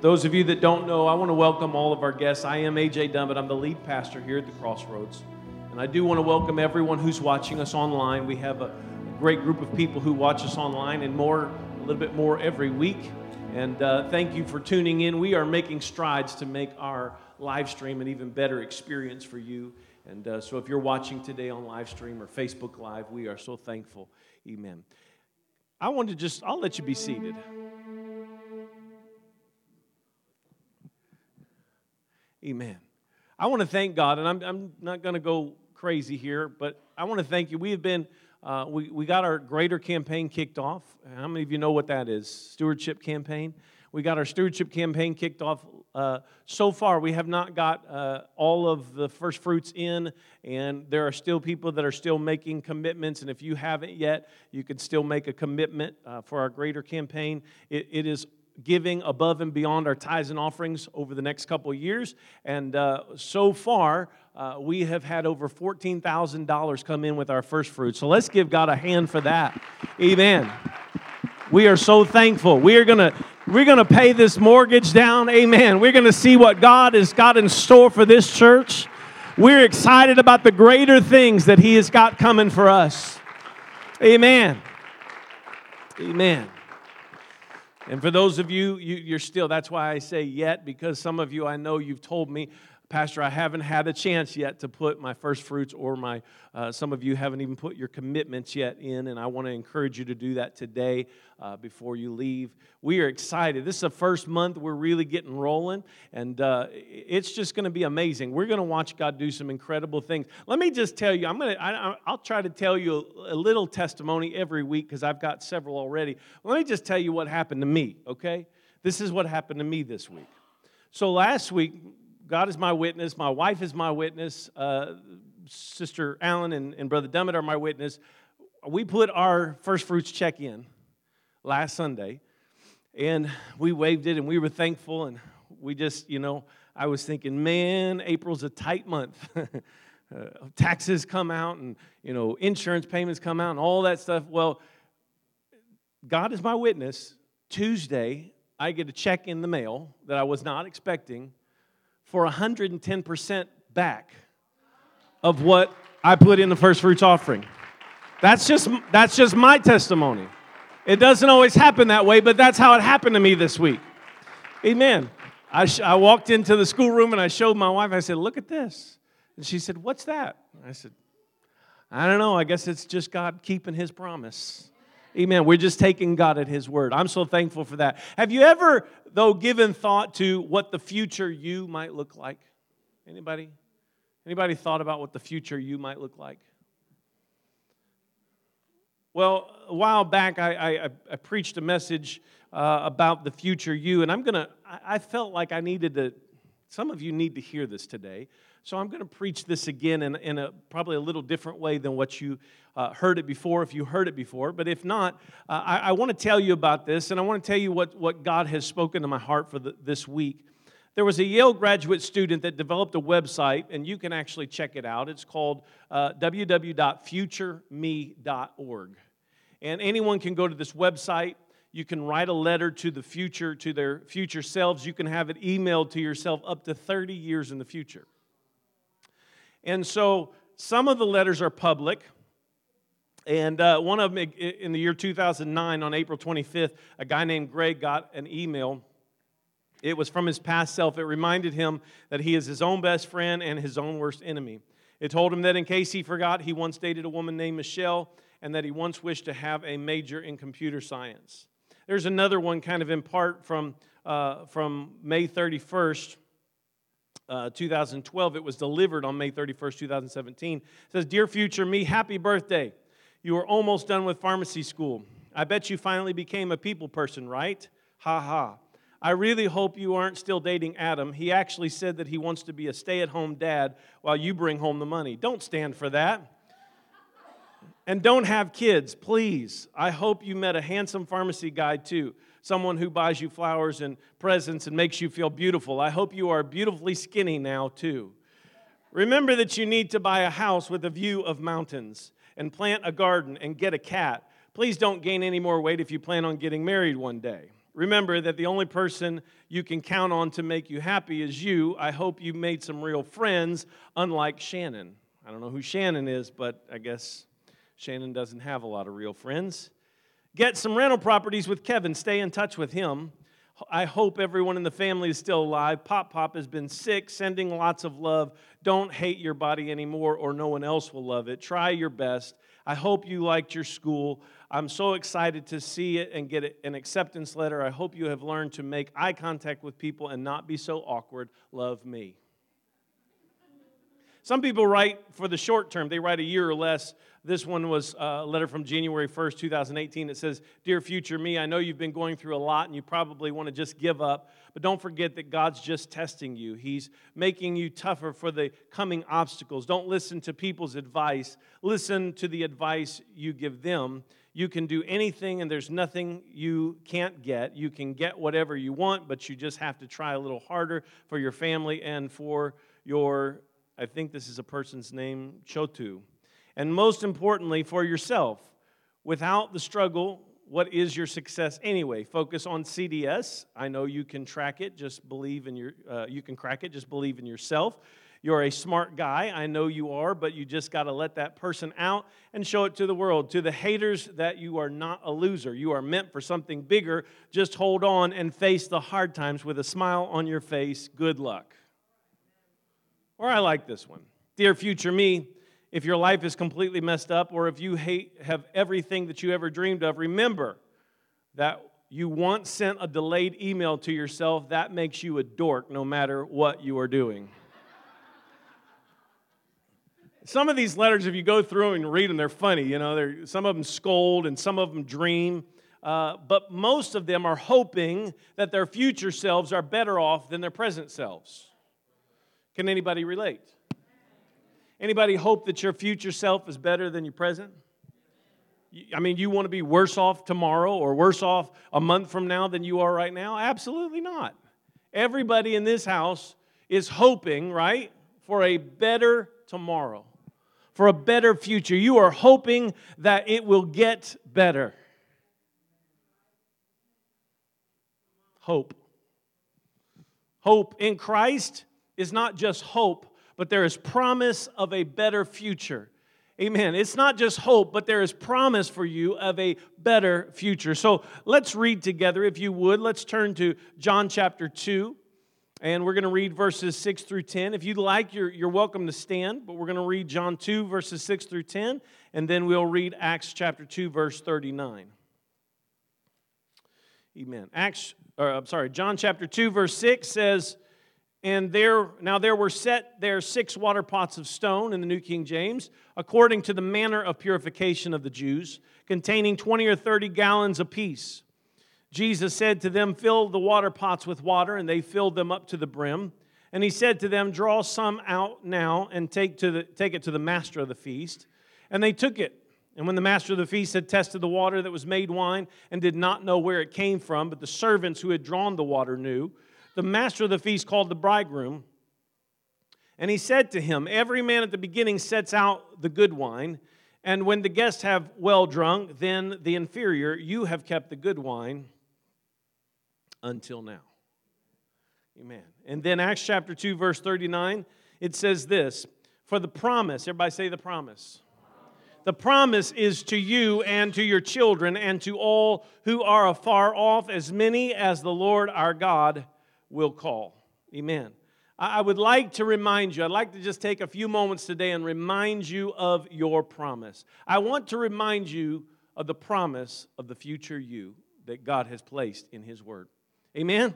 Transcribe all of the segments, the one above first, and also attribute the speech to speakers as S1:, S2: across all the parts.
S1: Those of you that don't know, I want to welcome all of our guests. I am AJ but I'm the lead pastor here at the Crossroads. And I do want to welcome everyone who's watching us online. We have a great group of people who watch us online and more, a little bit more every week. And uh, thank you for tuning in. We are making strides to make our live stream an even better experience for you. And uh, so if you're watching today on live stream or Facebook Live, we are so thankful. Amen. I want to just, I'll let you be seated. Amen. I want to thank God, and I'm, I'm not going to go crazy here, but I want to thank you. We have been, uh, we, we got our greater campaign kicked off. How many of you know what that is? Stewardship campaign. We got our stewardship campaign kicked off. Uh, so far, we have not got uh, all of the first fruits in, and there are still people that are still making commitments. And if you haven't yet, you can still make a commitment uh, for our greater campaign. it, it is giving above and beyond our tithes and offerings over the next couple of years. And uh, so far, uh, we have had over $14,000 come in with our first fruit. So let's give God a hand for that. Amen. We are so thankful. We are going to we're going to pay this mortgage down. Amen. We're going to see what God has got in store for this church. We're excited about the greater things that He has got coming for us. Amen. Amen. And for those of you, you, are still, that's why I say yet, because some of you I know you've told me Pastor, I haven't had a chance yet to put my first fruits or my, uh, some of you haven't even put your commitments yet in, and I want to encourage you to do that today uh, before you leave. We are excited. This is the first month we're really getting rolling, and uh, it's just going to be amazing. We're going to watch God do some incredible things. Let me just tell you, I'm going to, I'll try to tell you a, a little testimony every week because I've got several already. Let me just tell you what happened to me, okay? This is what happened to me this week. So last week, God is my witness. My wife is my witness. Uh, Sister Allen and, and Brother Dummett are my witness. We put our first fruits check in last Sunday, and we waved it, and we were thankful. And we just, you know, I was thinking, man, April's a tight month. uh, taxes come out, and you know, insurance payments come out, and all that stuff. Well, God is my witness. Tuesday, I get a check in the mail that I was not expecting for 110% back of what I put in the first fruits offering. That's just, that's just my testimony. It doesn't always happen that way, but that's how it happened to me this week. Amen. I, sh- I walked into the schoolroom and I showed my wife, I said, Look at this. And she said, What's that? I said, I don't know. I guess it's just God keeping his promise. Amen. We're just taking God at His word. I'm so thankful for that. Have you ever, though, given thought to what the future you might look like? Anybody? Anybody thought about what the future you might look like? Well, a while back, I, I, I preached a message uh, about the future you, and I'm gonna. I, I felt like I needed to. Some of you need to hear this today. So I'm going to preach this again in, in a probably a little different way than what you uh, heard it before, if you heard it before. But if not, uh, I, I want to tell you about this, and I want to tell you what, what God has spoken to my heart for the, this week. There was a Yale graduate student that developed a website, and you can actually check it out. It's called uh, www.futureme.org. And anyone can go to this website. You can write a letter to the future, to their future selves. You can have it emailed to yourself up to 30 years in the future. And so some of the letters are public. And uh, one of them in the year 2009, on April 25th, a guy named Greg got an email. It was from his past self. It reminded him that he is his own best friend and his own worst enemy. It told him that in case he forgot, he once dated a woman named Michelle and that he once wished to have a major in computer science. There's another one kind of in part from, uh, from May 31st uh, 2012. It was delivered on May 31st, 2017. It says, Dear future me, happy birthday. You are almost done with pharmacy school. I bet you finally became a people person, right? Ha ha. I really hope you aren't still dating Adam. He actually said that he wants to be a stay at home dad while you bring home the money. Don't stand for that. And don't have kids, please. I hope you met a handsome pharmacy guy too someone who buys you flowers and presents and makes you feel beautiful. I hope you are beautifully skinny now, too. Remember that you need to buy a house with a view of mountains and plant a garden and get a cat. Please don't gain any more weight if you plan on getting married one day. remember that the only person you can count on to make you happy is you. I hope you made some real friends, unlike Shannon. I don't know who Shannon is, but I guess Shannon doesn't have a lot of real friends. Get some rental properties with Kevin, stay in touch with him. I hope everyone in the family is still alive. Pop Pop has been sick, sending lots of love. Don't hate your body anymore, or no one else will love it. Try your best. I hope you liked your school. I'm so excited to see it and get an acceptance letter. I hope you have learned to make eye contact with people and not be so awkward. Love me. Some people write for the short term, they write a year or less. This one was uh, a letter from January 1st, 2018. It says, Dear future me, I know you've been going through a lot and you probably want to just give up, but don't forget that God's just testing you. He's making you tougher for the coming obstacles. Don't listen to people's advice, listen to the advice you give them. You can do anything, and there's nothing you can't get. You can get whatever you want, but you just have to try a little harder for your family and for your I think this is a person's name, Chotu. And most importantly, for yourself. Without the struggle, what is your success anyway? Focus on CDS. I know you can track it. Just believe in your. Uh, you can crack it. Just believe in yourself. You're a smart guy. I know you are, but you just got to let that person out and show it to the world. To the haters, that you are not a loser. You are meant for something bigger. Just hold on and face the hard times with a smile on your face. Good luck. Or I like this one Dear future me, if your life is completely messed up or if you hate, have everything that you ever dreamed of, remember that you once sent a delayed email to yourself. That makes you a dork no matter what you are doing. some of these letters, if you go through and read them, they're funny. You know, some of them scold and some of them dream. Uh, but most of them are hoping that their future selves are better off than their present selves. Can anybody relate? Anybody hope that your future self is better than your present? I mean, you want to be worse off tomorrow or worse off a month from now than you are right now? Absolutely not. Everybody in this house is hoping, right, for a better tomorrow, for a better future. You are hoping that it will get better. Hope. Hope in Christ is not just hope, but there is promise of a better future. Amen. It's not just hope, but there is promise for you of a better future. So let's read together, if you would. Let's turn to John chapter 2, and we're going to read verses 6 through 10. If you'd like, you're, you're welcome to stand, but we're going to read John 2, verses 6 through 10, and then we'll read Acts chapter 2, verse 39. Amen. Acts, or I'm sorry, John chapter 2, verse 6 says, and there, now there were set there six water pots of stone in the New King James, according to the manner of purification of the Jews, containing 20 or 30 gallons apiece. Jesus said to them, Fill the water pots with water, and they filled them up to the brim. And he said to them, Draw some out now and take, to the, take it to the master of the feast. And they took it. And when the master of the feast had tested the water that was made wine and did not know where it came from, but the servants who had drawn the water knew, the master of the feast called the bridegroom, and he said to him, Every man at the beginning sets out the good wine, and when the guests have well drunk, then the inferior, you have kept the good wine until now. Amen. And then Acts chapter 2, verse 39, it says this For the promise, everybody say the promise. The promise is to you and to your children and to all who are afar off, as many as the Lord our God will call. Amen. I would like to remind you, I'd like to just take a few moments today and remind you of your promise. I want to remind you of the promise of the future you that God has placed in His Word. Amen?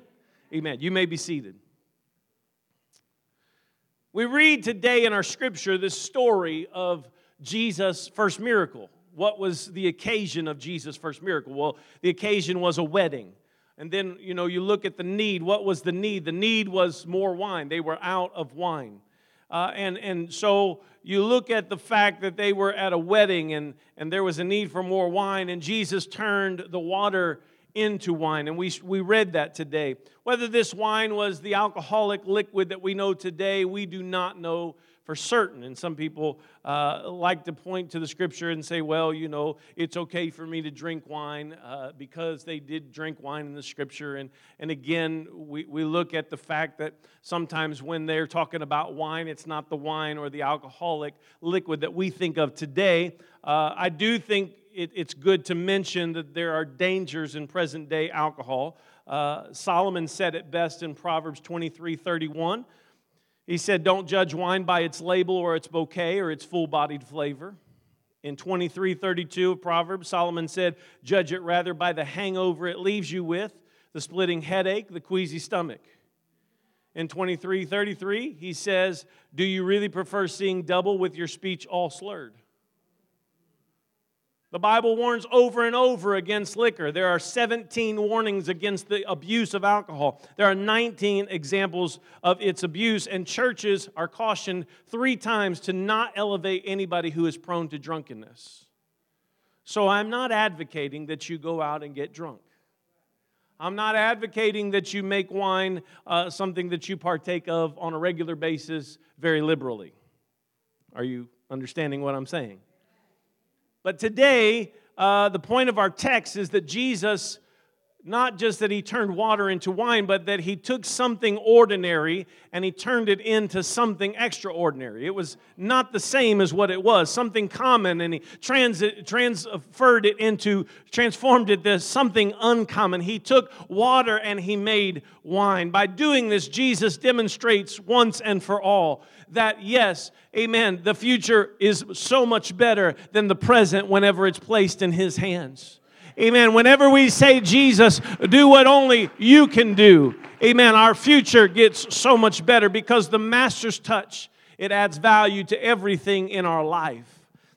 S1: Amen. You may be seated. We read today in our scripture the story of Jesus' first miracle. What was the occasion of Jesus' first miracle? Well, the occasion was a wedding. And then, you know, you look at the need. What was the need? The need was more wine. They were out of wine. Uh, and, and so you look at the fact that they were at a wedding and, and there was a need for more wine, and Jesus turned the water into wine. And we, we read that today. Whether this wine was the alcoholic liquid that we know today, we do not know for certain. And some people uh, like to point to the scripture and say, well, you know, it's okay for me to drink wine uh, because they did drink wine in the scripture. And, and again, we, we look at the fact that sometimes when they're talking about wine, it's not the wine or the alcoholic liquid that we think of today. Uh, I do think it, it's good to mention that there are dangers in present day alcohol. Uh, Solomon said it best in Proverbs 23 31. He said, Don't judge wine by its label or its bouquet or its full bodied flavor. In 23:32 of Proverbs, Solomon said, Judge it rather by the hangover it leaves you with, the splitting headache, the queasy stomach. In 23:33, he says, Do you really prefer seeing double with your speech all slurred? The Bible warns over and over against liquor. There are 17 warnings against the abuse of alcohol. There are 19 examples of its abuse, and churches are cautioned three times to not elevate anybody who is prone to drunkenness. So I'm not advocating that you go out and get drunk. I'm not advocating that you make wine uh, something that you partake of on a regular basis very liberally. Are you understanding what I'm saying? But today, uh, the point of our text is that Jesus, not just that he turned water into wine, but that he took something ordinary and he turned it into something extraordinary. It was not the same as what it was, something common, and he trans- transferred it into, transformed it to something uncommon. He took water and he made wine. By doing this, Jesus demonstrates once and for all that, yes, amen, the future is so much better than the present whenever it's placed in His hands. Amen. Whenever we say, Jesus, do what only you can do, amen, our future gets so much better because the Master's touch, it adds value to everything in our life.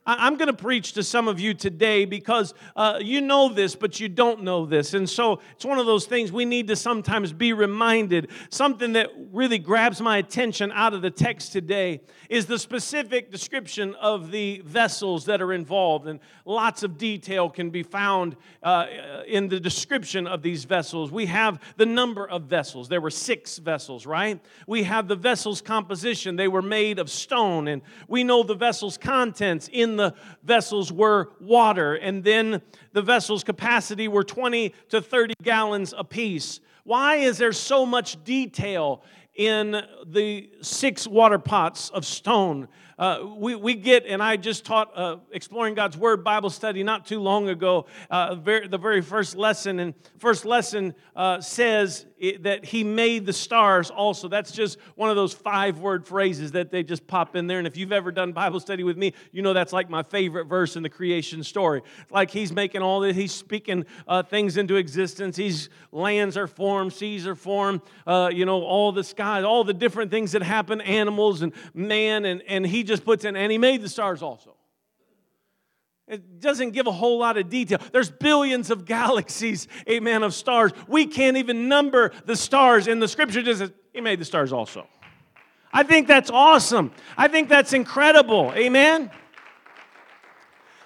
S1: I'm going to preach to some of you today because uh, you know this, but you don't know this. And so it's one of those things we need to sometimes be reminded. Something that really grabs my attention out of the text today is the specific description of the vessels that are involved. And lots of detail can be found uh, in the description of these vessels. We have the number of vessels. There were six vessels, right? We have the vessel's composition. They were made of stone. And we know the vessel's contents in the vessels were water, and then the vessel's capacity were 20 to 30 gallons apiece. Why is there so much detail in the six water pots of stone uh, we, we get, and I just taught uh, Exploring God's Word Bible study not too long ago. Uh, very, the very first lesson, and first lesson uh, says it, that He made the stars also. That's just one of those five word phrases that they just pop in there. And if you've ever done Bible study with me, you know that's like my favorite verse in the creation story. Like He's making all this, He's speaking uh, things into existence. He's lands are formed, seas are formed, uh, you know, all the skies, all the different things that happen, animals and man, and, and He just puts in, and he made the stars also. It doesn't give a whole lot of detail. There's billions of galaxies, amen, of stars. We can't even number the stars, and the scripture just says, He made the stars also. I think that's awesome. I think that's incredible, amen.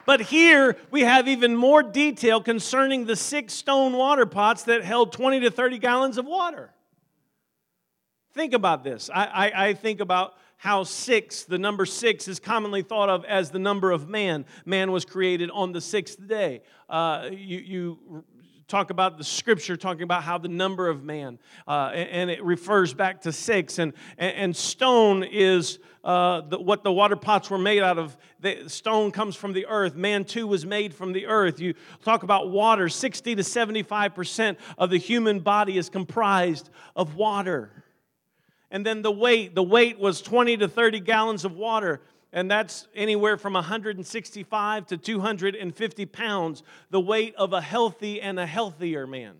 S1: But here we have even more detail concerning the six stone water pots that held 20 to 30 gallons of water. Think about this. I, I, I think about how six, the number six, is commonly thought of as the number of man. Man was created on the sixth day. Uh, you, you talk about the scripture talking about how the number of man, uh, and, it refers back to six. And, and stone is uh, the, what the water pots were made out of. The stone comes from the earth. Man too was made from the earth. You talk about water, 60 to 75% of the human body is comprised of water. And then the weight, the weight was 20 to 30 gallons of water, and that's anywhere from 165 to 250 pounds, the weight of a healthy and a healthier man.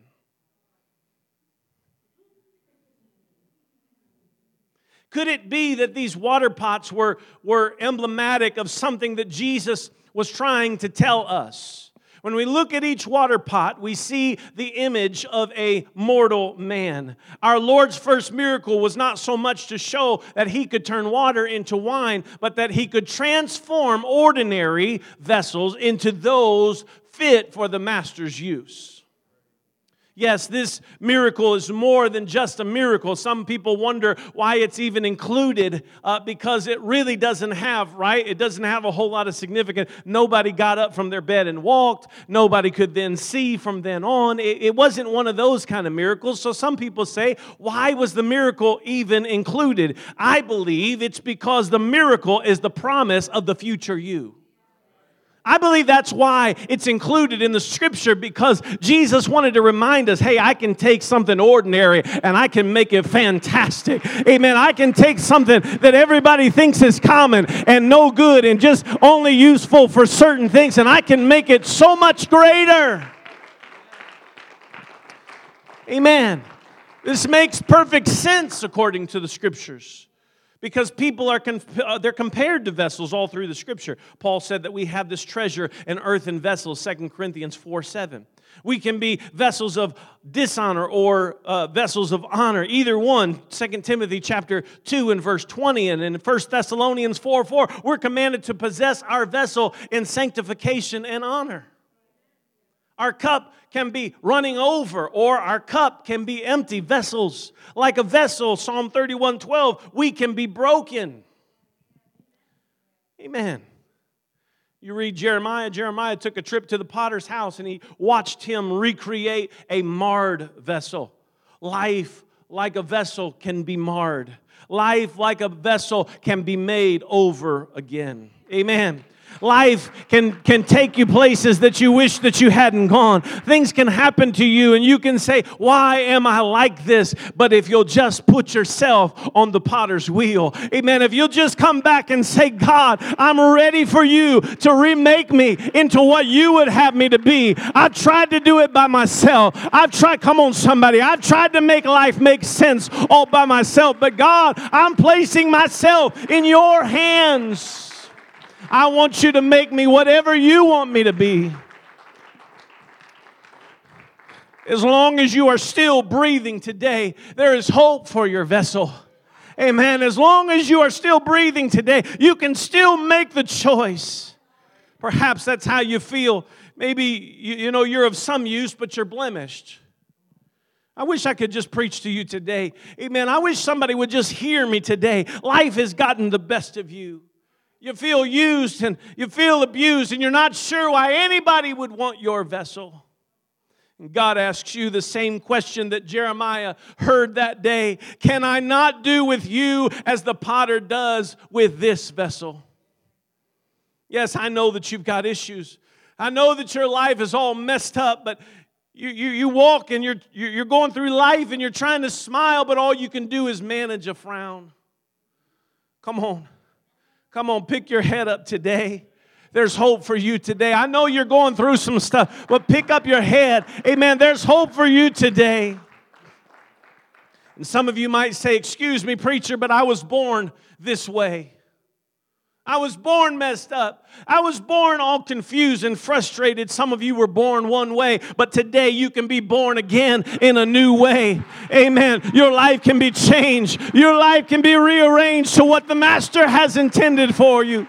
S1: Could it be that these water pots were, were emblematic of something that Jesus was trying to tell us? When we look at each water pot, we see the image of a mortal man. Our Lord's first miracle was not so much to show that he could turn water into wine, but that he could transform ordinary vessels into those fit for the master's use. Yes, this miracle is more than just a miracle. Some people wonder why it's even included uh, because it really doesn't have, right? It doesn't have a whole lot of significance. Nobody got up from their bed and walked. Nobody could then see from then on. It, it wasn't one of those kind of miracles. So some people say, why was the miracle even included? I believe it's because the miracle is the promise of the future you. I believe that's why it's included in the scripture because Jesus wanted to remind us hey, I can take something ordinary and I can make it fantastic. Amen. I can take something that everybody thinks is common and no good and just only useful for certain things and I can make it so much greater. Amen. This makes perfect sense according to the scriptures because people are uh, they're compared to vessels all through the scripture. Paul said that we have this treasure in earthen vessels 2 corinthians 4 7 we can be vessels of dishonor or uh, vessels of honor. Either one 2 timothy chapter 2 and verse 20 and in 1 thessalonians 4 4 we're commanded to possess our vessel in sanctification and honor our cup can be running over, or our cup can be empty. Vessels, like a vessel, Psalm 31 12, we can be broken. Amen. You read Jeremiah. Jeremiah took a trip to the potter's house and he watched him recreate a marred vessel. Life, like a vessel, can be marred. Life, like a vessel, can be made over again. Amen. Life can, can take you places that you wish that you hadn't gone. Things can happen to you, and you can say, Why am I like this? But if you'll just put yourself on the potter's wheel, amen. If you'll just come back and say, God, I'm ready for you to remake me into what you would have me to be. I tried to do it by myself. I've tried, come on, somebody. I've tried to make life make sense all by myself, but God, I'm placing myself in your hands. I want you to make me whatever you want me to be. As long as you are still breathing today, there is hope for your vessel. Amen. As long as you are still breathing today, you can still make the choice. Perhaps that's how you feel. Maybe you, you know you're of some use, but you're blemished. I wish I could just preach to you today. Amen. I wish somebody would just hear me today. Life has gotten the best of you you feel used and you feel abused, and you're not sure why anybody would want your vessel. And God asks you the same question that Jeremiah heard that day Can I not do with you as the potter does with this vessel? Yes, I know that you've got issues. I know that your life is all messed up, but you, you, you walk and you're, you're going through life and you're trying to smile, but all you can do is manage a frown. Come on. Come on, pick your head up today. There's hope for you today. I know you're going through some stuff, but pick up your head. Amen. There's hope for you today. And some of you might say, Excuse me, preacher, but I was born this way. I was born messed up. I was born all confused and frustrated. Some of you were born one way, but today you can be born again in a new way. Amen. Your life can be changed, your life can be rearranged to what the Master has intended for you.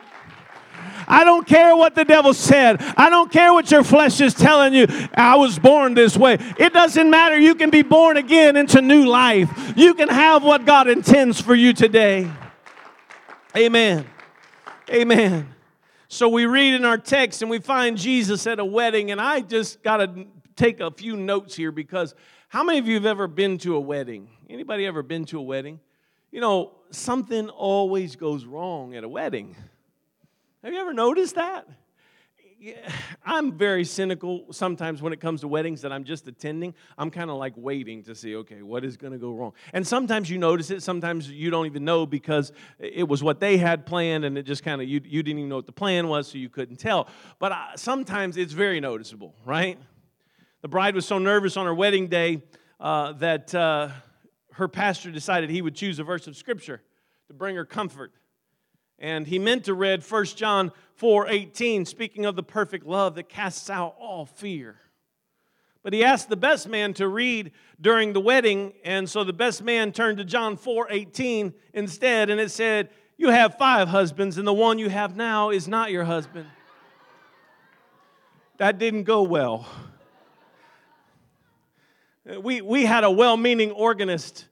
S1: I don't care what the devil said. I don't care what your flesh is telling you. I was born this way. It doesn't matter. You can be born again into new life. You can have what God intends for you today. Amen. Amen. So we read in our text and we find Jesus at a wedding, and I just got to take a few notes here because how many of you have ever been to a wedding? Anybody ever been to a wedding? You know, something always goes wrong at a wedding. Have you ever noticed that? I'm very cynical sometimes when it comes to weddings that I'm just attending. I'm kind of like waiting to see, okay, what is going to go wrong? And sometimes you notice it, sometimes you don't even know because it was what they had planned and it just kind of, you, you didn't even know what the plan was, so you couldn't tell. But I, sometimes it's very noticeable, right? The bride was so nervous on her wedding day uh, that uh, her pastor decided he would choose a verse of scripture to bring her comfort. And he meant to read 1 John 4:18, speaking of the perfect love that casts out all fear. But he asked the best man to read during the wedding, and so the best man turned to John 4:18 instead, and it said, You have five husbands, and the one you have now is not your husband. That didn't go well. We, we had a well meaning organist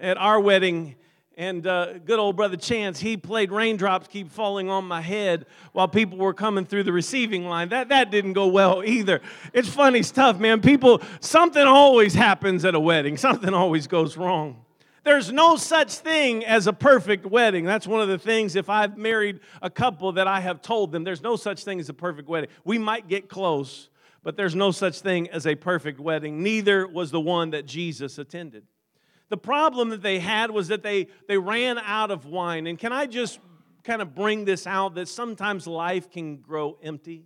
S1: at our wedding, and uh, good old brother Chance, he played Raindrops Keep Falling on My Head while people were coming through the receiving line. That, that didn't go well either. It's funny stuff, man. People, something always happens at a wedding, something always goes wrong. There's no such thing as a perfect wedding. That's one of the things, if I've married a couple, that I have told them there's no such thing as a perfect wedding. We might get close, but there's no such thing as a perfect wedding. Neither was the one that Jesus attended. The problem that they had was that they, they ran out of wine. And can I just kind of bring this out that sometimes life can grow empty?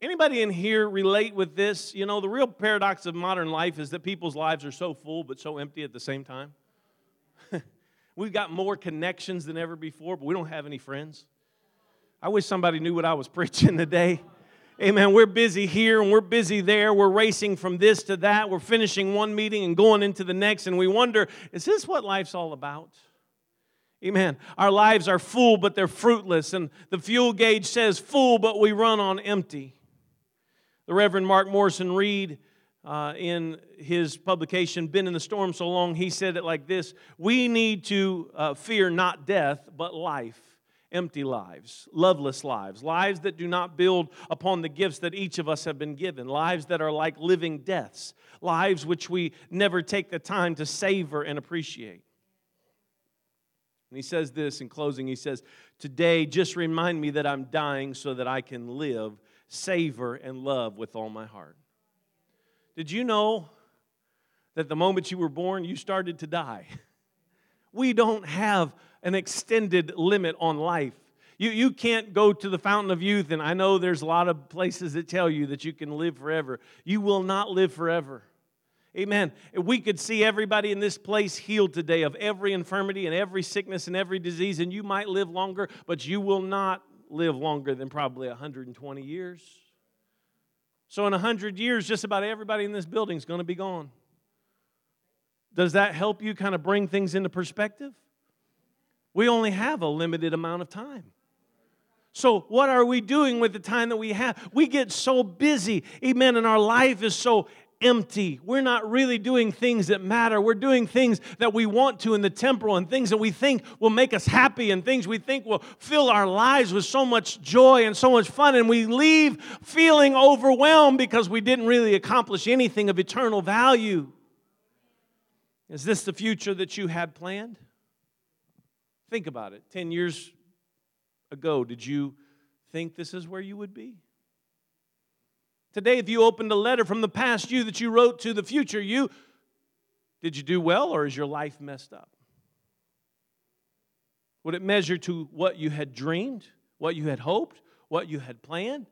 S1: Anybody in here relate with this? You know, the real paradox of modern life is that people's lives are so full but so empty at the same time. We've got more connections than ever before, but we don't have any friends. I wish somebody knew what I was preaching today. Amen. We're busy here and we're busy there. We're racing from this to that. We're finishing one meeting and going into the next, and we wonder, is this what life's all about? Amen. Our lives are full, but they're fruitless. And the fuel gauge says full, but we run on empty. The Reverend Mark Morrison Reed, uh, in his publication, Been in the Storm So Long, he said it like this We need to uh, fear not death, but life. Empty lives, loveless lives, lives that do not build upon the gifts that each of us have been given, lives that are like living deaths, lives which we never take the time to savor and appreciate. And he says this in closing he says, Today, just remind me that I'm dying so that I can live savor, and love with all my heart. Did you know that the moment you were born, you started to die? We don't have an extended limit on life. You, you can't go to the fountain of youth, and I know there's a lot of places that tell you that you can live forever. You will not live forever. Amen. If we could see everybody in this place healed today of every infirmity and every sickness and every disease, and you might live longer, but you will not live longer than probably 120 years. So, in 100 years, just about everybody in this building is going to be gone. Does that help you kind of bring things into perspective? We only have a limited amount of time. So, what are we doing with the time that we have? We get so busy, amen, and our life is so empty. We're not really doing things that matter. We're doing things that we want to in the temporal and things that we think will make us happy and things we think will fill our lives with so much joy and so much fun. And we leave feeling overwhelmed because we didn't really accomplish anything of eternal value. Is this the future that you had planned? Think about it. 10 years ago, did you think this is where you would be? Today, if you opened a letter from the past you that you wrote to the future you, did you do well or is your life messed up? Would it measure to what you had dreamed, what you had hoped, what you had planned?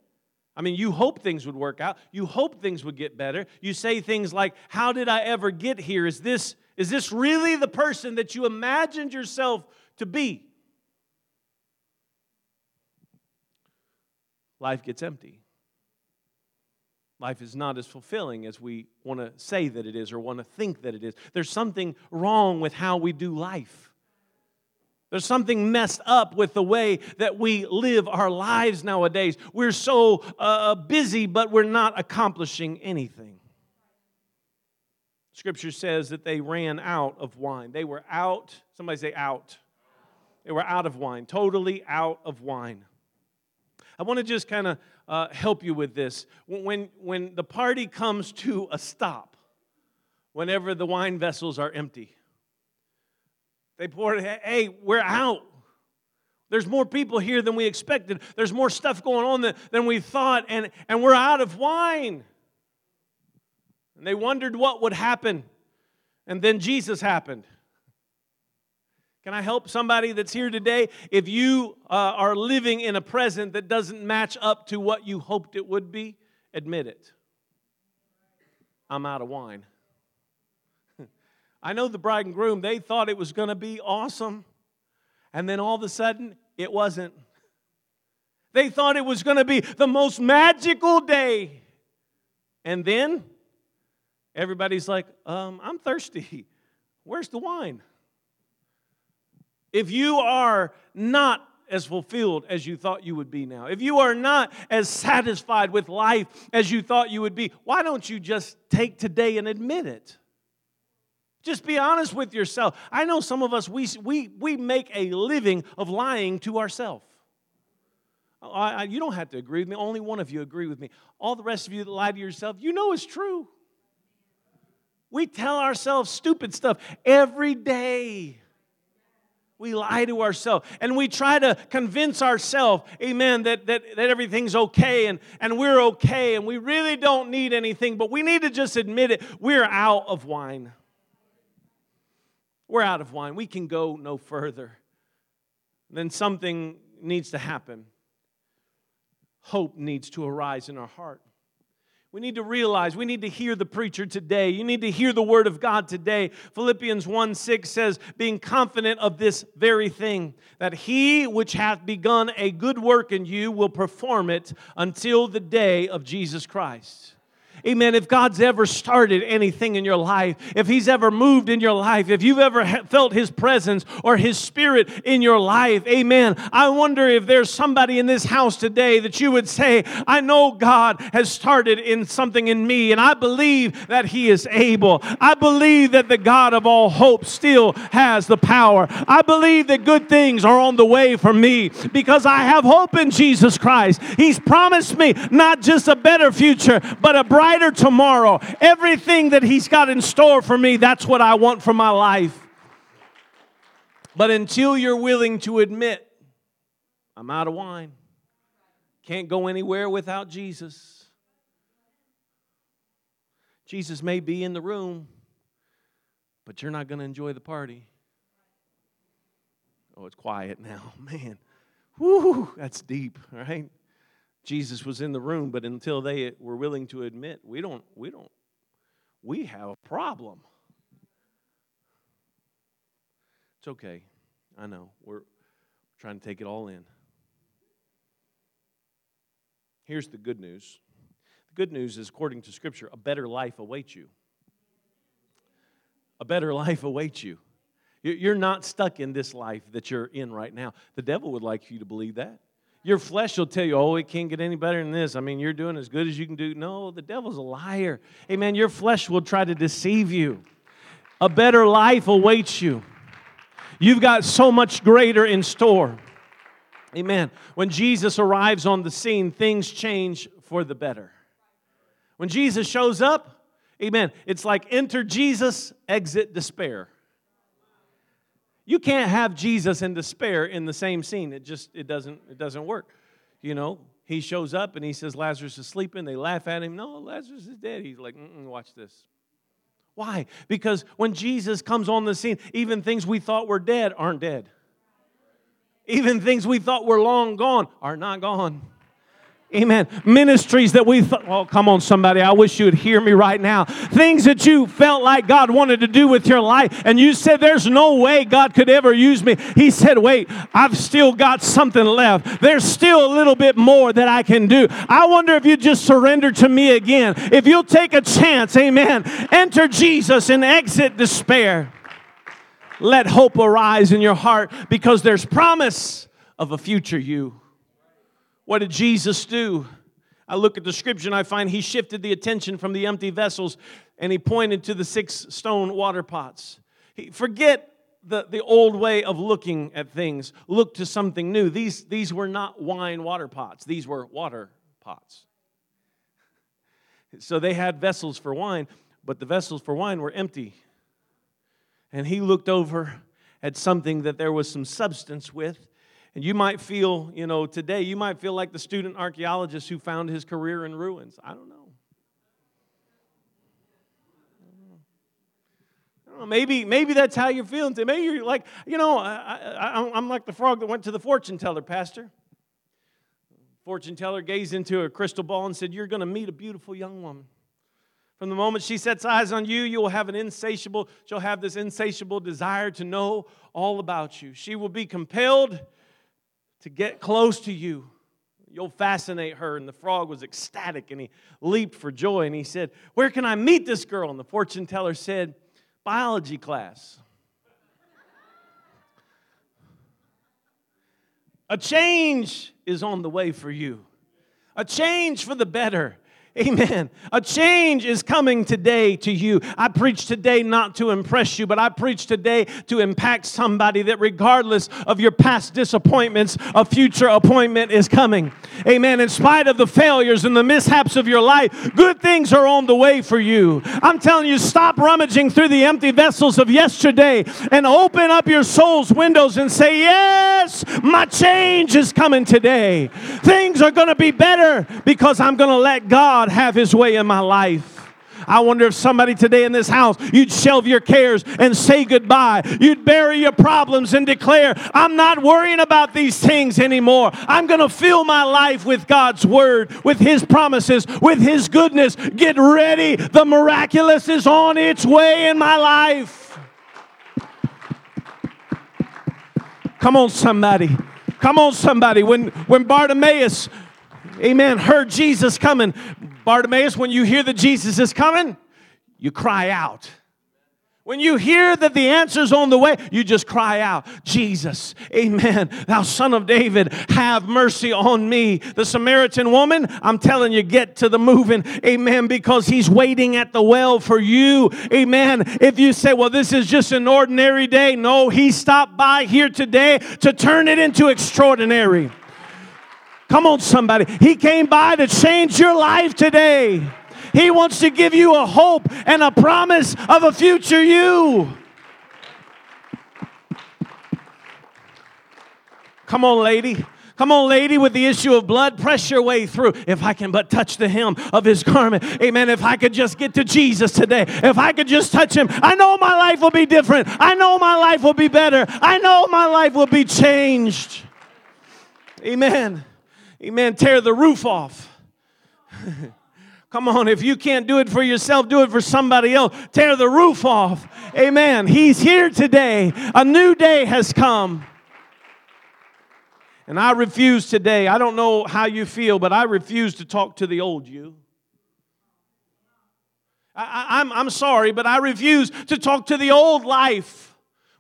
S1: I mean, you hope things would work out. You hope things would get better. You say things like, How did I ever get here? Is this, is this really the person that you imagined yourself to be? Life gets empty life is not as fulfilling as we want to say that it is or want to think that it is. There's something wrong with how we do life. There's something messed up with the way that we live our lives nowadays. We're so uh, busy, but we're not accomplishing anything. Scripture says that they ran out of wine. They were out, somebody say out. They were out of wine, totally out of wine. I want to just kind of uh, help you with this. When, when the party comes to a stop, whenever the wine vessels are empty, they pour it, hey, we're out. There's more people here than we expected. There's more stuff going on than, than we thought, and, and we're out of wine. And they wondered what would happen. And then Jesus happened. Can I help somebody that's here today? If you uh, are living in a present that doesn't match up to what you hoped it would be, admit it. I'm out of wine. I know the bride and groom, they thought it was going to be awesome. And then all of a sudden, it wasn't. They thought it was going to be the most magical day. And then everybody's like, um, I'm thirsty. Where's the wine? If you are not as fulfilled as you thought you would be now, if you are not as satisfied with life as you thought you would be, why don't you just take today and admit it? Just be honest with yourself. I know some of us, we, we, we make a living of lying to ourselves. You don't have to agree with me. Only one of you agree with me. All the rest of you that lie to yourself, you know it's true. We tell ourselves stupid stuff every day. We lie to ourselves and we try to convince ourselves, amen, that, that, that everything's okay and, and we're okay and we really don't need anything, but we need to just admit it. We're out of wine. We're out of wine. We can go no further. Then something needs to happen. Hope needs to arise in our heart. We need to realize, we need to hear the preacher today. You need to hear the word of God today. Philippians 1 6 says, being confident of this very thing, that he which hath begun a good work in you will perform it until the day of Jesus Christ. Amen. If God's ever started anything in your life, if He's ever moved in your life, if you've ever felt His presence or His Spirit in your life, amen. I wonder if there's somebody in this house today that you would say, I know God has started in something in me, and I believe that He is able. I believe that the God of all hope still has the power. I believe that good things are on the way for me because I have hope in Jesus Christ. He's promised me not just a better future, but a bright tomorrow. Everything that He's got in store for me, that's what I want for my life. But until you're willing to admit, I'm out of wine, can't go anywhere without Jesus. Jesus may be in the room, but you're not going to enjoy the party. Oh, it's quiet now. Man, whoo, that's deep, right? Jesus was in the room, but until they were willing to admit, we don't, we don't, we have a problem. It's okay. I know. We're trying to take it all in. Here's the good news the good news is, according to Scripture, a better life awaits you. A better life awaits you. You're not stuck in this life that you're in right now. The devil would like you to believe that. Your flesh will tell you, oh, it can't get any better than this. I mean, you're doing as good as you can do. No, the devil's a liar. Amen. Your flesh will try to deceive you. A better life awaits you. You've got so much greater in store. Amen. When Jesus arrives on the scene, things change for the better. When Jesus shows up, amen, it's like enter Jesus, exit despair. You can't have Jesus and despair in the same scene. It just it doesn't it doesn't work. You know, he shows up and he says Lazarus is sleeping. They laugh at him. No, Lazarus is dead. He's like, watch this. Why? Because when Jesus comes on the scene, even things we thought were dead aren't dead. Even things we thought were long gone are not gone. Amen. Ministries that we thought, well, come on, somebody. I wish you would hear me right now. Things that you felt like God wanted to do with your life, and you said, There's no way God could ever use me. He said, Wait, I've still got something left. There's still a little bit more that I can do. I wonder if you just surrender to me again. If you'll take a chance, amen. Enter Jesus and exit despair. Let hope arise in your heart because there's promise of a future you. What did Jesus do? I look at the scripture and I find he shifted the attention from the empty vessels and he pointed to the six stone water pots. He, forget the, the old way of looking at things. Look to something new. These, these were not wine water pots, these were water pots. So they had vessels for wine, but the vessels for wine were empty. And he looked over at something that there was some substance with, and you might feel, you know, today, you might feel like the student archaeologist who found his career in ruins. I don't know. Maybe, maybe that's how you're feeling today. Maybe you're like, you know, I, am like the frog that went to the fortune teller, Pastor. Fortune teller gazed into a crystal ball and said, You're going to meet a beautiful young woman. From the moment she sets eyes on you, you will have an insatiable, she'll have this insatiable desire to know all about you. She will be compelled to get close to you. You'll fascinate her. And the frog was ecstatic and he leaped for joy and he said, Where can I meet this girl? And the fortune teller said, Biology class. A change is on the way for you, a change for the better. Amen. A change is coming today to you. I preach today not to impress you, but I preach today to impact somebody that regardless of your past disappointments, a future appointment is coming. Amen. In spite of the failures and the mishaps of your life, good things are on the way for you. I'm telling you, stop rummaging through the empty vessels of yesterday and open up your soul's windows and say, Yes, my change is coming today. Things are going to be better because I'm going to let God God have His way in my life. I wonder if somebody today in this house, you'd shelve your cares and say goodbye. You'd bury your problems and declare, I'm not worrying about these things anymore. I'm going to fill my life with God's word, with His promises, with His goodness. Get ready. The miraculous is on its way in my life. Come on, somebody. Come on, somebody. When, when Bartimaeus, amen, heard Jesus coming, Bartimaeus, when you hear that Jesus is coming, you cry out. When you hear that the answer's on the way, you just cry out, Jesus, amen. Thou son of David, have mercy on me. The Samaritan woman, I'm telling you, get to the moving, amen, because he's waiting at the well for you, amen. If you say, well, this is just an ordinary day, no, he stopped by here today to turn it into extraordinary. Come on, somebody. He came by to change your life today. He wants to give you a hope and a promise of a future you. Come on, lady. Come on, lady, with the issue of blood, press your way through. If I can but touch the hem of his garment. Amen. If I could just get to Jesus today, if I could just touch him, I know my life will be different. I know my life will be better. I know my life will be changed. Amen. Amen. Tear the roof off. Come on, if you can't do it for yourself, do it for somebody else. Tear the roof off. Amen. He's here today. A new day has come. And I refuse today. I don't know how you feel, but I refuse to talk to the old you. I, am I'm, I'm sorry, but I refuse to talk to the old life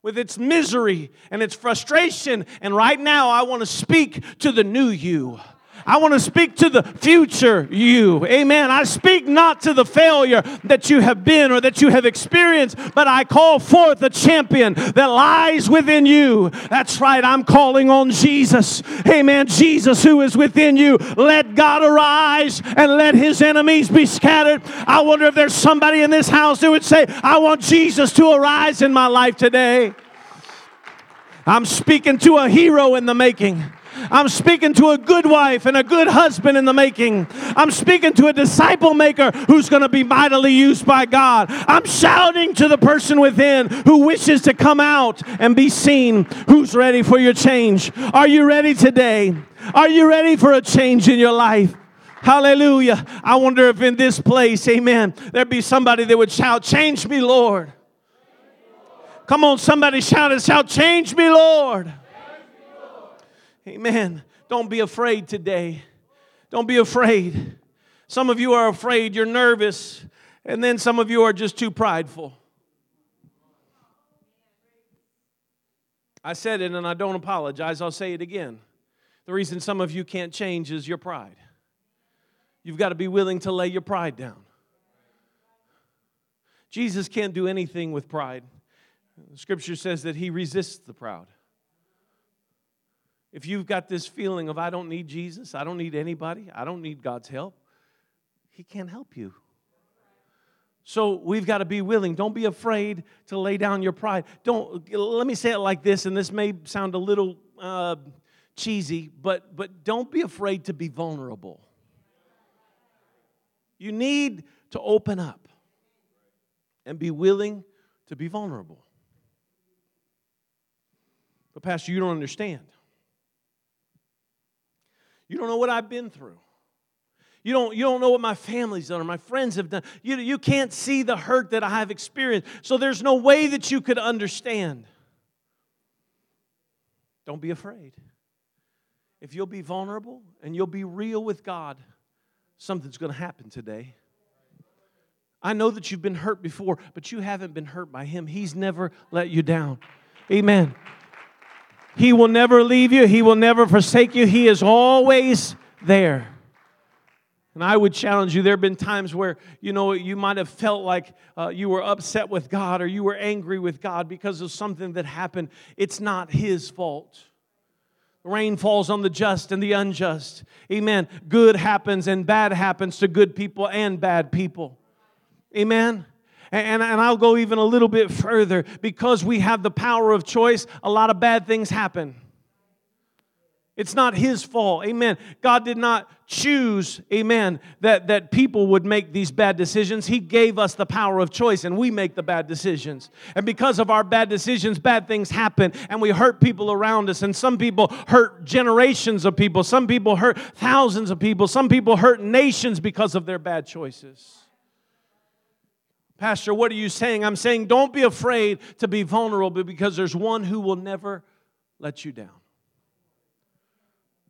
S1: with its misery and its frustration. And right now, I want to speak to the new you. I want to speak to the future you. Amen. I speak not to the failure that you have been or that you have experienced, but I call forth a champion that lies within you. That's right. I'm calling on Jesus. Amen. Jesus who is within you. Let God arise and let his enemies be scattered. I wonder if there's somebody in this house who would say, I want Jesus to arise in my life today. I'm speaking to a hero in the making. I'm speaking to a good wife and a good husband in the making. I'm speaking to a disciple maker who's going to be mightily used by God. I'm shouting to the person within who wishes to come out and be seen. Who's ready for your change? Are you ready today? Are you ready for a change in your life? Hallelujah. I wonder if in this place, amen, there'd be somebody that would shout, Change me, Lord. Come on, somebody shout and shout, Change me, Lord. Amen. Don't be afraid today. Don't be afraid. Some of you are afraid, you're nervous, and then some of you are just too prideful. I said it and I don't apologize. I'll say it again. The reason some of you can't change is your pride. You've got to be willing to lay your pride down. Jesus can't do anything with pride. Scripture says that he resists the proud. If you've got this feeling of, I don't need Jesus, I don't need anybody, I don't need God's help, He can't help you. So we've got to be willing. Don't be afraid to lay down your pride. Don't. Let me say it like this, and this may sound a little uh, cheesy, but but don't be afraid to be vulnerable. You need to open up and be willing to be vulnerable. But pastor, you don't understand. You don't know what I've been through. You don't, you don't know what my family's done or my friends have done. You, you can't see the hurt that I have experienced. So there's no way that you could understand. Don't be afraid. If you'll be vulnerable and you'll be real with God, something's going to happen today. I know that you've been hurt before, but you haven't been hurt by Him. He's never let you down. Amen. He will never leave you, He will never forsake you. He is always there. And I would challenge you. There have been times where, you know, you might have felt like uh, you were upset with God or you were angry with God because of something that happened. It's not His fault. Rain falls on the just and the unjust. Amen. Good happens and bad happens to good people and bad people. Amen. And, and I'll go even a little bit further. Because we have the power of choice, a lot of bad things happen. It's not his fault. Amen. God did not choose, amen, that, that people would make these bad decisions. He gave us the power of choice, and we make the bad decisions. And because of our bad decisions, bad things happen, and we hurt people around us. And some people hurt generations of people, some people hurt thousands of people, some people hurt nations because of their bad choices. Pastor, what are you saying? I'm saying don't be afraid to be vulnerable because there's one who will never let you down.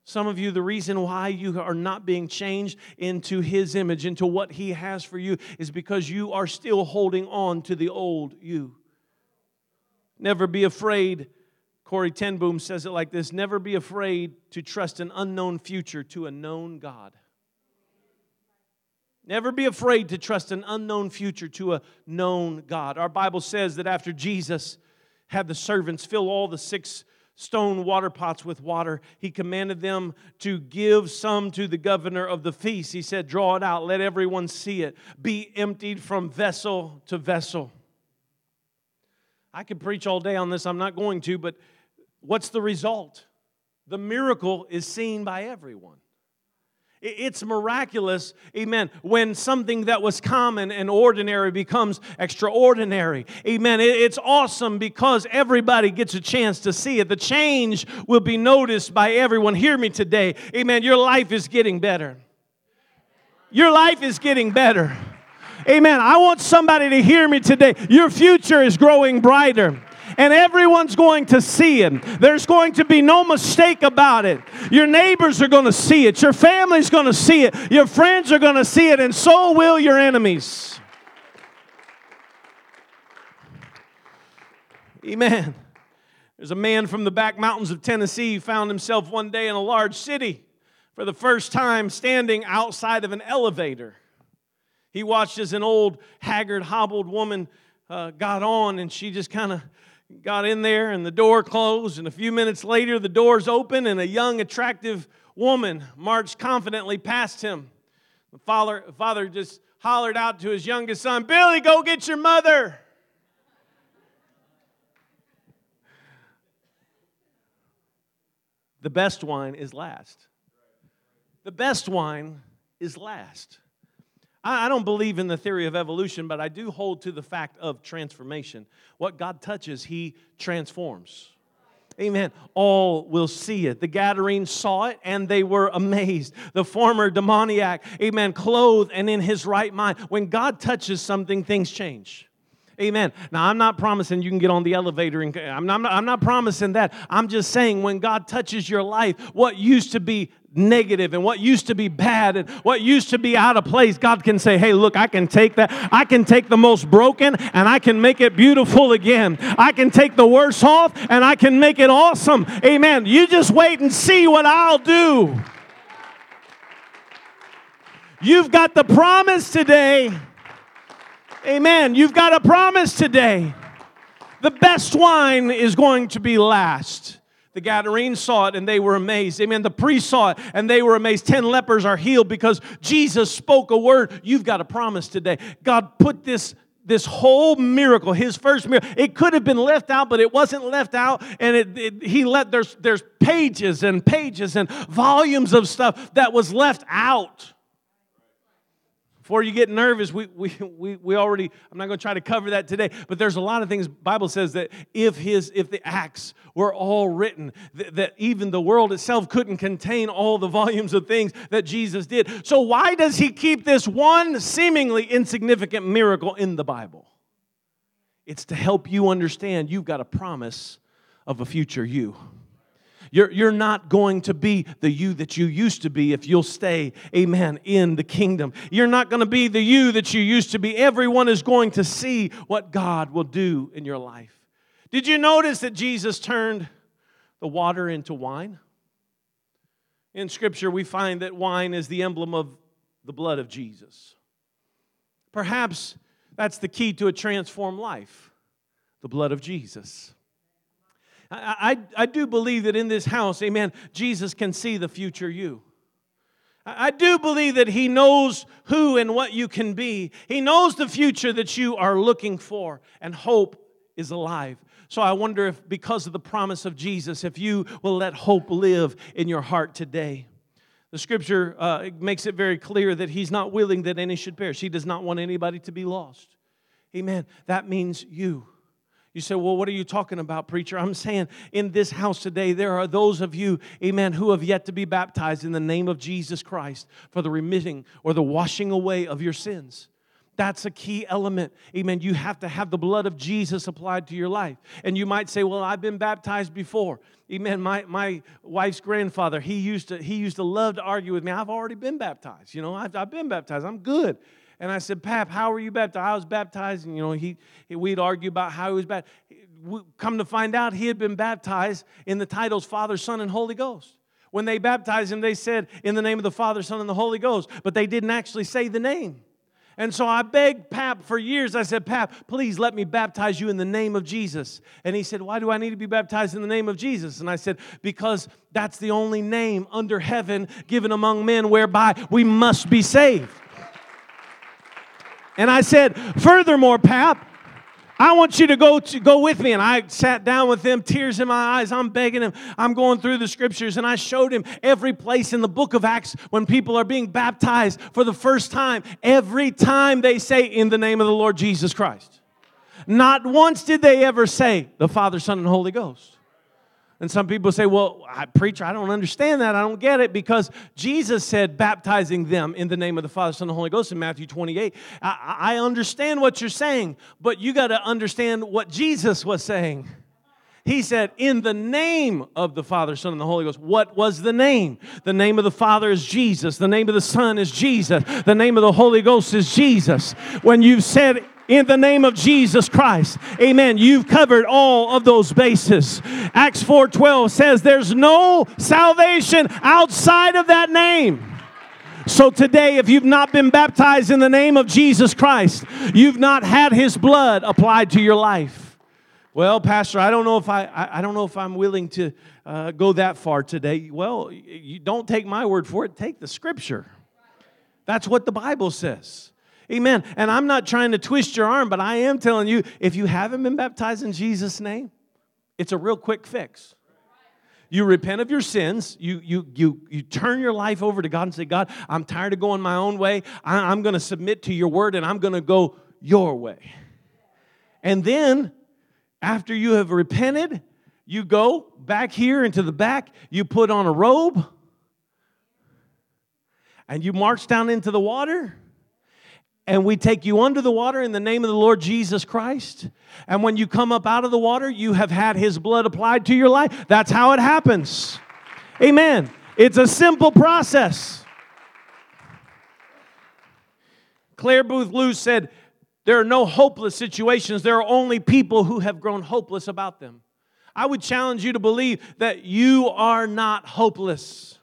S1: Some of you, the reason why you are not being changed into His image, into what He has for you, is because you are still holding on to the old you. Never be afraid. Corrie ten Boom says it like this Never be afraid to trust an unknown future to a known God. Never be afraid to trust an unknown future to a known God. Our Bible says that after Jesus had the servants fill all the six stone water pots with water. He commanded them to give some to the governor of the feast. He said, Draw it out, let everyone see it. Be emptied from vessel to vessel. I could preach all day on this, I'm not going to, but what's the result? The miracle is seen by everyone. It's miraculous, amen, when something that was common and ordinary becomes extraordinary. Amen. It's awesome because everybody gets a chance to see it. The change will be noticed by everyone. Hear me today. Amen. Your life is getting better. Your life is getting better. Amen. I want somebody to hear me today. Your future is growing brighter and everyone's going to see it. There's going to be no mistake about it. Your neighbors are going to see it. Your family's going to see it. Your friends are going to see it, and so will your enemies. Amen. There's a man from the back mountains of Tennessee who found himself one day in a large city for the first time standing outside of an elevator. He watched as an old, haggard, hobbled woman uh, got on and she just kind of got in there and the door closed, and a few minutes later, the doors open and a young, attractive woman marched confidently past him. The father, father just hollered out to his youngest son, Billy, go get your mother. The best wine is last. The best wine is last. I don't believe in the theory of evolution, but I do hold to the fact of transformation. What God touches, He transforms. Amen. All will see it. The Gadarenes saw it and they were amazed. The former demoniac, amen, clothed and in his right mind. When God touches something, things change. Amen. Now, I'm not promising you can get on the elevator and I'm not, I'm not promising that. I'm just saying when God touches your life, what used to be negative and what used to be bad and what used to be out of place, God can say, Hey, look, I can take that. I can take the most broken and I can make it beautiful again. I can take the worst off and I can make it awesome. Amen. You just wait and see what I'll do. You've got the promise today Amen. You've got a promise today. The best wine is going to be last. The Gadarenes saw it and they were amazed. Amen. The priests saw it and they were amazed. Ten lepers are healed because Jesus spoke a word. You've got a promise today. God put this this whole miracle, his first miracle, it could have been left out, but it wasn't left out. And it, it, he let there's there's pages and pages and volumes of stuff that was left out. Before you get nervous, we, we, we, we already, I'm not going to try to cover that today, but there's a lot of things, Bible says that if his, if the acts were all written, that, that even the world itself couldn't contain all the volumes of things that Jesus did. So why does he keep this one seemingly insignificant miracle in the Bible? It's to help you understand you've got a promise of a future you. You're, you're not going to be the you that you used to be if you'll stay, amen, in the kingdom. You're not going to be the you that you used to be. Everyone is going to see what God will do in your life. Did you notice that Jesus turned the water into wine. In Scripture, we find that wine is the emblem of the blood of Jesus. Perhaps that's the key to a transformed life the blood of Jesus. I, I, I, do believe that in this house, amen, Jesus can see the future you. I, do believe that He knows who and what you can be. He knows the future that you are looking for, and hope is alive. So I wonder if, because of the promise of Jesus, if you will let hope live in your heart today. The scripture uh, makes it very clear that he's not willing that any should perish. He does not want anybody to be lost. Amen. That means you. You say, well, what are you talking about, preacher? I'm saying in this house today, there are those of you, amen, who have yet to be baptized in the name of Jesus Christ for the remitting or the washing away of your sins. That's a key element. Amen. You have to have the blood of Jesus applied to your life. And you might say, Well, I've been baptized before. Amen. My, my wife's grandfather, he used, to, he used to love to argue with me. I've already been baptized. You know, I've, I've been baptized. I'm good. And I said, Pap, how were you baptized? I was baptized. And, you know, he, we'd argue about how he was baptized. Come to find out, he had been baptized in the titles Father, Son, and Holy Ghost. When they baptized him, they said, In the name of the Father, Son, and the Holy Ghost. But they didn't actually say the name. And so I begged Pap for years. I said, Pap, please let me baptize you in the name of Jesus. And he said, Why do I need to be baptized in the name of Jesus? And I said, Because that's the only name under heaven given among men whereby we must be saved. And I said, Furthermore, Pap, I want you to go to go with me. And I sat down with him, tears in my eyes. I'm begging him. I'm going through the scriptures, and I showed him every place in the book of Acts when people are being baptized for the first time. Every time they say, In the name of the Lord Jesus Christ. Not once did they ever say the Father, Son, and Holy Ghost. And some people say, well, I, preacher, I don't understand that. I don't get it because Jesus said, baptizing them in the name of the Father, Son, and Holy Ghost in Matthew 28. I, I understand what you're saying, but you got to understand what Jesus was saying. He said, in the name of the Father, Son, and the Holy Ghost. What was the name? The name of the Father is Jesus. The name of the Son is Jesus. The name of the Holy Ghost is Jesus. When you've said in the name of Jesus Christ. Amen. You've covered all of those bases. Acts 4:12 says there's no salvation outside of that name. So today, if you've not been baptized in the name of Jesus Christ, you've not had his blood applied to your life. Well, Pastor, I don't know if I, I, don't know if I'm willing to uh, go that far today. Well, you don't take my word for it. Take the scripture. That's what the Bible says. Amen. And I'm not trying to twist your arm, but I am telling you if you haven't been baptized in Jesus' name, it's a real quick fix. You repent of your sins. You, you, you, you turn your life over to God and say, God, I'm tired of going my own way. I, I'm going to submit to your word and I'm going to go your way. And then, after you have repented, you go back here into the back, you put on a robe, and you march down into the water and we take you under the water in the name of the Lord Jesus Christ. And when you come up out of the water, you have had His blood applied to your life. That's how it happens. Amen. It's a simple process. Clare Boothe Luce said, There are no hopeless situations, there are only people who have grown hopeless about them. I would challenge you to believe that you are not hopeless.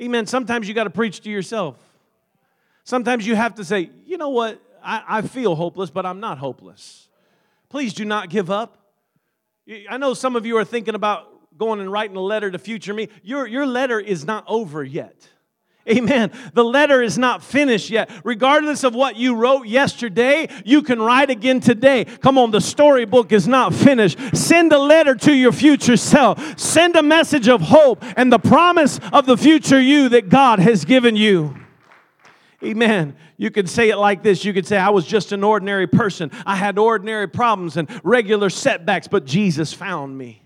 S1: Amen. Sometimes you got to preach to yourself. Sometimes you have to say, you know what, I, I feel hopeless, but I'm not hopeless. Please do not give up. I know some of you are thinking about going and writing a letter to future me. Your, your letter is not over yet. Amen. The letter is not finished yet. Regardless of what you wrote yesterday, you can write again today. Come on, the storybook is not finished. Send a letter to your future self. Send a message of hope and the promise of the future you that God has given you. Amen. You could say it like this. You could say, I was just an ordinary person. I had ordinary problems and regular setbacks, but Jesus found me.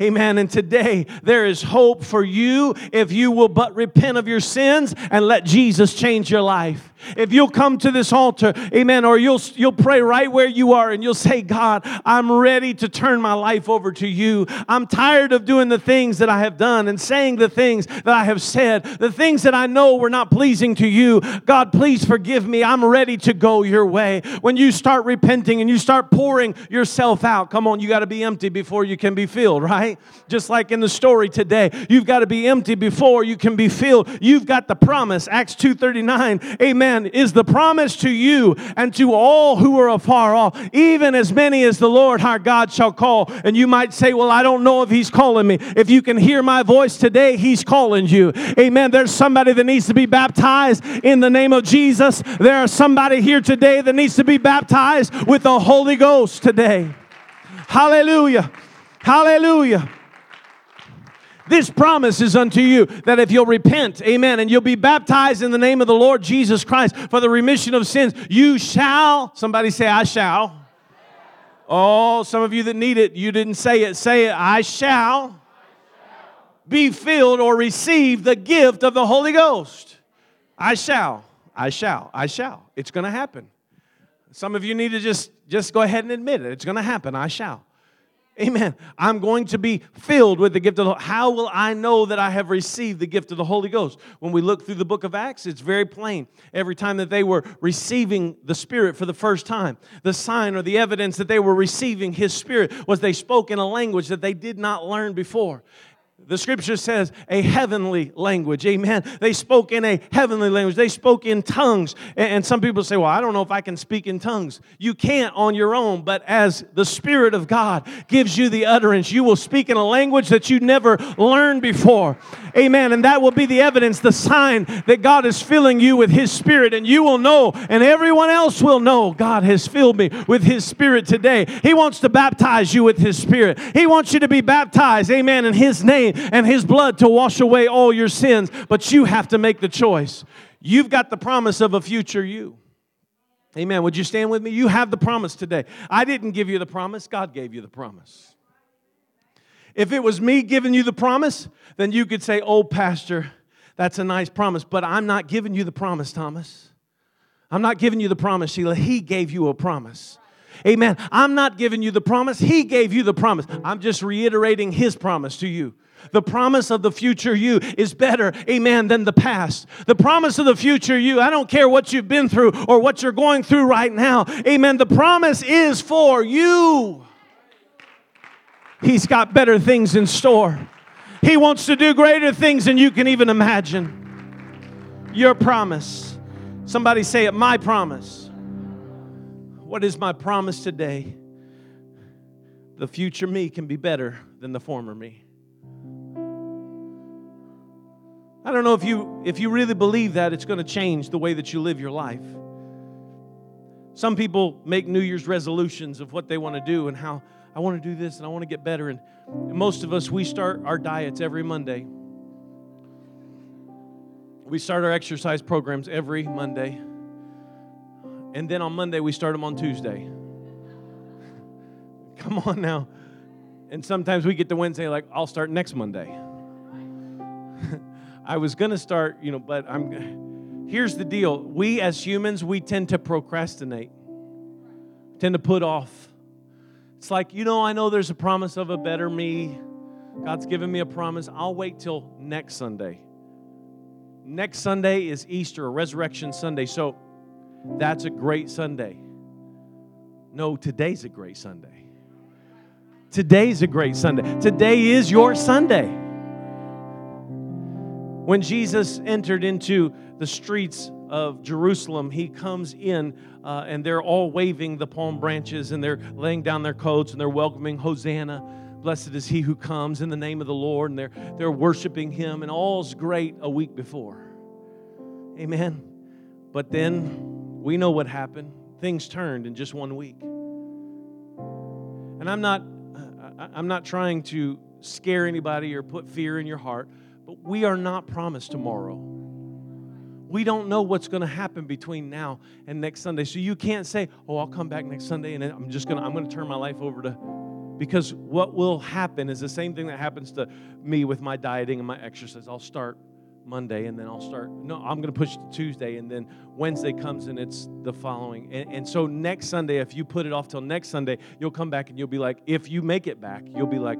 S1: Amen. And today there is hope for you if you will but repent of your sins and let Jesus change your life. If you'll come to this altar, amen, or you'll, you'll pray right where you are and you'll say, God, I'm ready to turn my life over to you. I'm tired of doing the things that I have done and saying the things that I have said, the things that I know were not pleasing to you. God, please forgive me. I'm ready to go your way. When you start repenting and you start pouring yourself out, come on, you got to be empty before you can be filled, right? Just like in the story today, you've got to be empty before you can be filled. You've got the promise. Acts 2:39, amen, is the promise to you and to all who are afar off, even as many as the Lord our God shall call. And you might say, "Well, I don't know if he's calling me." If you can hear my voice today, he's calling you. Amen. There's somebody that needs to be baptized in the name of Jesus. There is somebody here today that needs to be baptized with the Holy Ghost today. Hallelujah. Hallelujah. This promise is unto you that if you'll repent, amen, and you'll be baptized in the name of the Lord Jesus Christ for the remission of sins, you shall, somebody say, I shall. Oh, some of you that need it, you didn't say it. Say it, I shall be filled or receive the gift of the Holy Ghost. I shall, I shall, I shall. It's going to happen. Some of you need to just, just go ahead and admit it. It's going to happen. I shall. Amen. I'm going to be filled with the gift of the How will I know that I have received the gift of the Holy Ghost? When we look through the book of Acts, it's very plain. Every time that they were receiving the Spirit for the first time, the sign or the evidence that they were receiving His Spirit was they spoke in a language that they did not learn before. The scripture says a heavenly language. Amen. They spoke in a heavenly language. They spoke in tongues. And some people say, well, I don't know if I can speak in tongues. You can't on your own, but as the Spirit of God gives you the utterance, you will speak in a language that you never learned before. Amen. And that will be the evidence, the sign that God is filling you with His Spirit. And you will know, and everyone else will know, God has filled me with His Spirit today. He wants to baptize you with His Spirit. He wants you to be baptized, amen, in His name and His blood to wash away all your sins. But you have to make the choice. You've got the promise of a future you. Amen. Would you stand with me? You have the promise today. I didn't give you the promise, God gave you the promise. If it was me giving you the promise, then you could say, Oh, Pastor, that's a nice promise, but I'm not giving you the promise, Thomas. I'm not giving you the promise, Sheila. He gave you a promise. Amen. I'm not giving you the promise. He gave you the promise. I'm just reiterating His promise to you. The promise of the future you is better, amen, than the past. The promise of the future you, I don't care what you've been through or what you're going through right now, amen. The promise is for you. He's got better things in store. He wants to do greater things than you can even imagine. Your promise. Somebody say it, my promise. What is my promise today? The future me can be better than the former me. I don't know if you if you really believe that it's going to change the way that you live your life. Some people make New Year's resolutions of what they want to do and how I want to do this and I want to get better and most of us we start our diets every Monday. We start our exercise programs every Monday. And then on Monday we start them on Tuesday. Come on now. And sometimes we get to Wednesday like I'll start next Monday. I was going to start, you know, but I'm here's the deal. We as humans, we tend to procrastinate. Tend to put off. It's like, you know, I know there's a promise of a better me. God's given me a promise. I'll wait till next Sunday. Next Sunday is Easter, Resurrection Sunday. So that's a great Sunday. No, today's a great Sunday. Today's a great Sunday. Today is your Sunday. When Jesus entered into the streets of Jerusalem, he comes in uh, and they're all waving the palm branches and they're laying down their coats and they're welcoming Hosanna. Blessed is he who comes in the name of the Lord, and they're, they're worshiping him, and all's great a week before. Amen. But then we know what happened. Things turned in just one week. And I'm not, I'm not trying to scare anybody or put fear in your heart. But we are not promised tomorrow. We don't know what's going to happen between now and next Sunday. So you can't say, "Oh, I'll come back next Sunday and I'm just going to I'm going to turn my life over to because what will happen is the same thing that happens to me with my dieting and my exercise. I'll start Monday and then I'll start. No, I'm going to push to Tuesday and then Wednesday comes and it's the following. And, and, so next Sunday, if you put it off till next Sunday, you'll come back and you'll be like, if you make it back, you'll be like,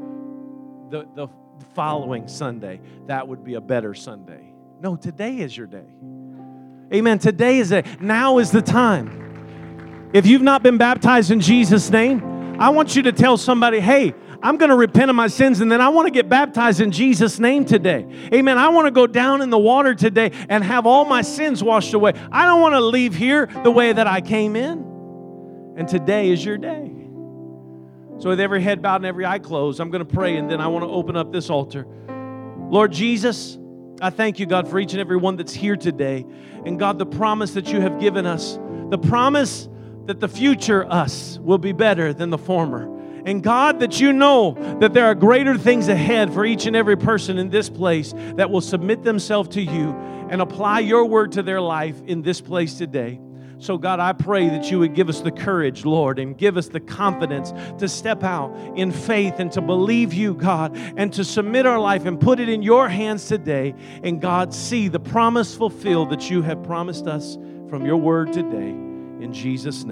S1: the, the following Sunday, that would be a better Sunday. No, today is your day. Amen. Today is it. Now is the time. If you've not been baptized in Jesus' name, I want you to tell somebody, hey, I'm going to repent of my sins and then I want to get baptized in Jesus' name today. Amen. I want to go down in the water today and have all my sins washed away. I don't want to leave here the way that I came in. And today is your day. So, with every head bowed and every eye closed, I'm going to pray and then I want to open up this altar. Lord Jesus, I thank you, God, for each and every one that's here today. And God, the promise that you have given us, the promise that the future us will be better than the former. And God, that you know that there are greater things ahead for each and every person in this place that will submit themselves to you and apply your word to their life in this place today. So, God, I pray that you would give us the courage, Lord, and give us the confidence to step out in faith and to believe you, God, and to submit our life and put it in your hands today. And, God, see the promise fulfilled that you have promised us from your word today. In Jesus' name.